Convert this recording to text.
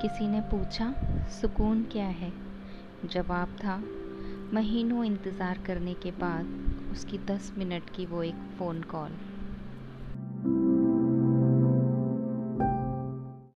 किसी ने पूछा, सुकून क्या है? जवाब था, महीनों इंतज़ार करने के बाद, उसकी दस मिनट की वो एक फ़ोन कॉल